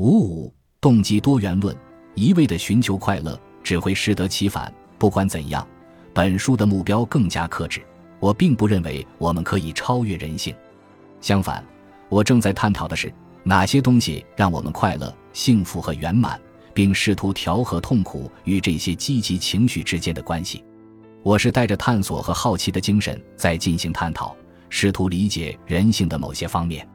五五动机多元论，一味的寻求快乐只会适得其反。不管怎样，本书的目标更加克制。我并不认为我们可以超越人性，相反，我正在探讨的是哪些东西让我们快乐、幸福和圆满，并试图调和痛苦与这些积极情绪之间的关系。我是带着探索和好奇的精神在进行探讨，试图理解人性的某些方面。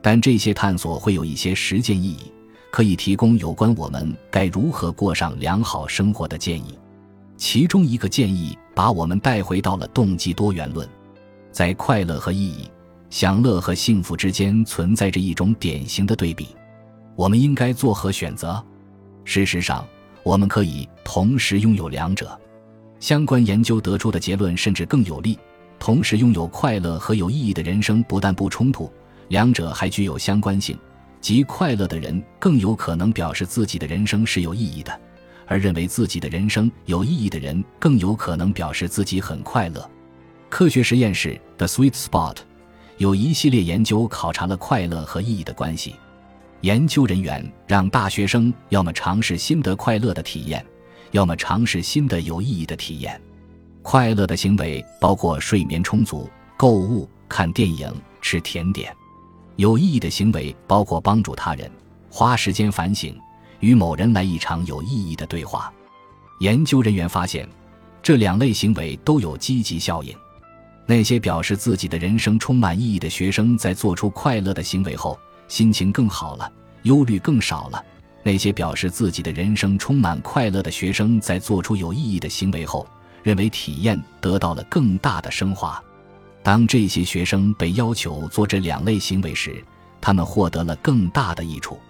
但这些探索会有一些实践意义，可以提供有关我们该如何过上良好生活的建议。其中一个建议把我们带回到了动机多元论，在快乐和意义、享乐和幸福之间存在着一种典型的对比，我们应该作何选择？事实上，我们可以同时拥有两者。相关研究得出的结论甚至更有利：同时拥有快乐和有意义的人生不但不冲突，两者还具有相关性，即快乐的人更有可能表示自己的人生是有意义的。而认为自己的人生有意义的人，更有可能表示自己很快乐。科学实验室 The Sweet Spot 有一系列研究考察了快乐和意义的关系。研究人员让大学生要么尝试新的快乐的体验，要么尝试新的有意义的体验。快乐的行为包括睡眠充足、购物、看电影、吃甜点；有意义的行为包括帮助他人、花时间反省。与某人来一场有意义的对话。研究人员发现，这两类行为都有积极效应。那些表示自己的人生充满意义的学生，在做出快乐的行为后，心情更好了，忧虑更少了。那些表示自己的人生充满快乐的学生，在做出有意义的行为后，认为体验得到了更大的升华。当这些学生被要求做这两类行为时，他们获得了更大的益处。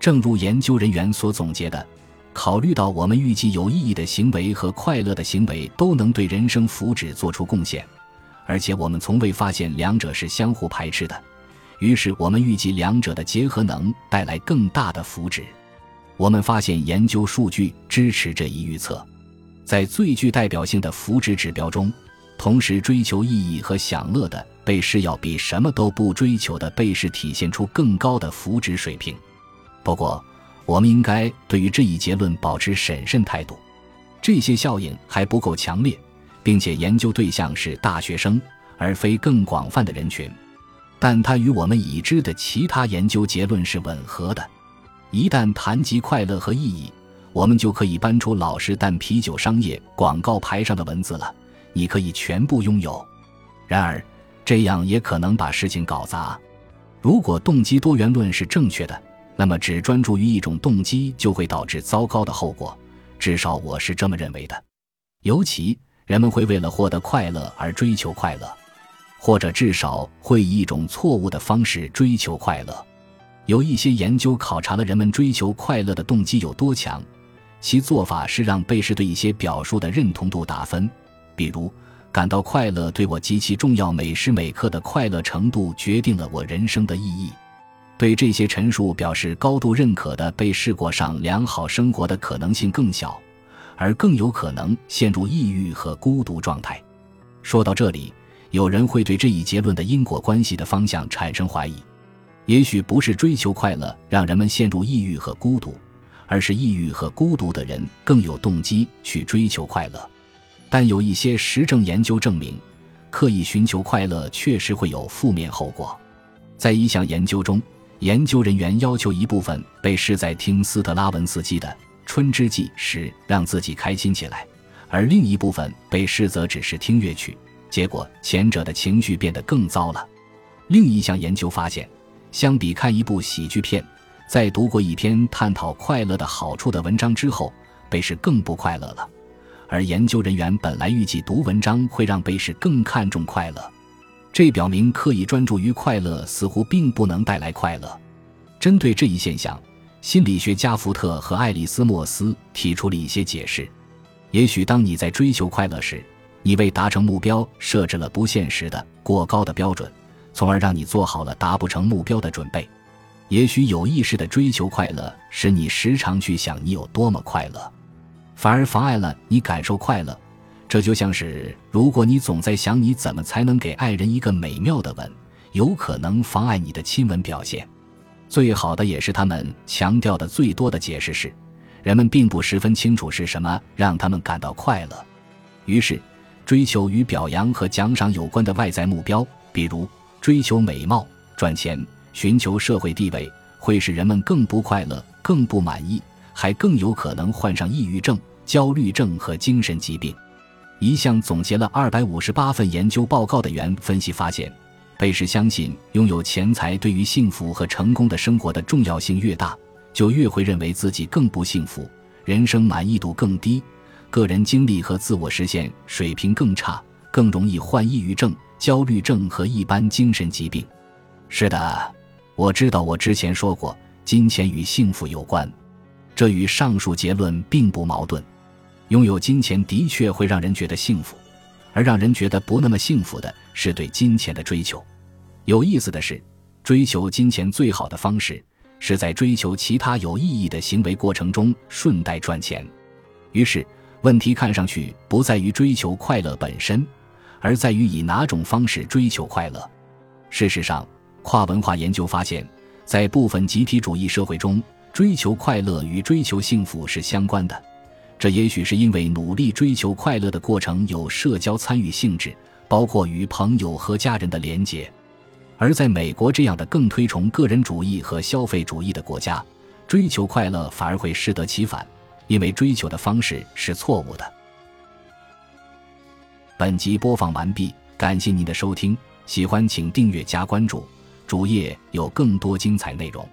正如研究人员所总结的，考虑到我们预计有意义的行为和快乐的行为都能对人生福祉做出贡献，而且我们从未发现两者是相互排斥的，于是我们预计两者的结合能带来更大的福祉。我们发现研究数据支持这一预测，在最具代表性的福祉指标中，同时追求意义和享乐的被试要比什么都不追求的被试体现出更高的福祉水平。不过，我们应该对于这一结论保持审慎态度。这些效应还不够强烈，并且研究对象是大学生，而非更广泛的人群。但它与我们已知的其他研究结论是吻合的。一旦谈及快乐和意义，我们就可以搬出老式淡啤酒商业广告牌上的文字了：“你可以全部拥有。”然而，这样也可能把事情搞砸。如果动机多元论是正确的，那么，只专注于一种动机就会导致糟糕的后果，至少我是这么认为的。尤其，人们会为了获得快乐而追求快乐，或者至少会以一种错误的方式追求快乐。有一些研究考察了人们追求快乐的动机有多强，其做法是让被试对一些表述的认同度打分，比如感到快乐对我极其重要，每时每刻的快乐程度决定了我人生的意义。对这些陈述表示高度认可的被试过上良好生活的可能性更小，而更有可能陷入抑郁和孤独状态。说到这里，有人会对这一结论的因果关系的方向产生怀疑。也许不是追求快乐让人们陷入抑郁和孤独，而是抑郁和孤独的人更有动机去追求快乐。但有一些实证研究证明，刻意寻求快乐确实会有负面后果。在一项研究中。研究人员要求一部分被试在听斯特拉文斯基的《春之祭》时让自己开心起来，而另一部分被试则只是听乐曲，结果前者的情绪变得更糟了。另一项研究发现，相比看一部喜剧片，在读过一篇探讨快乐的好处的文章之后，被试更不快乐了。而研究人员本来预计读文章会让被试更看重快乐。这表明，刻意专注于快乐似乎并不能带来快乐。针对这一现象，心理学家福特和爱丽丝·莫斯提出了一些解释。也许，当你在追求快乐时，你为达成目标设置了不现实的、过高的标准，从而让你做好了达不成目标的准备。也许，有意识的追求快乐，使你时常去想你有多么快乐，反而妨碍了你感受快乐。这就像是，如果你总在想你怎么才能给爱人一个美妙的吻，有可能妨碍你的亲吻表现。最好的也是他们强调的最多的解释是，人们并不十分清楚是什么让他们感到快乐。于是，追求与表扬和奖赏有关的外在目标，比如追求美貌、赚钱、寻求社会地位，会使人们更不快乐、更不满意，还更有可能患上抑郁症、焦虑症和精神疾病。一项总结了二百五十八份研究报告的原分析发现。被试相信，拥有钱财对于幸福和成功的生活的重要性越大，就越会认为自己更不幸福，人生满意度更低，个人经历和自我实现水平更差，更容易患抑郁症、焦虑症和一般精神疾病。是的，我知道，我之前说过，金钱与幸福有关，这与上述结论并不矛盾。拥有金钱的确会让人觉得幸福。而让人觉得不那么幸福的是对金钱的追求。有意思的是，追求金钱最好的方式是在追求其他有意义的行为过程中顺带赚钱。于是，问题看上去不在于追求快乐本身，而在于以哪种方式追求快乐。事实上，跨文化研究发现，在部分集体主义社会中，追求快乐与追求幸福是相关的。这也许是因为努力追求快乐的过程有社交参与性质，包括与朋友和家人的连结，而在美国这样的更推崇个人主义和消费主义的国家，追求快乐反而会适得其反，因为追求的方式是错误的。本集播放完毕，感谢您的收听，喜欢请订阅加关注，主页有更多精彩内容。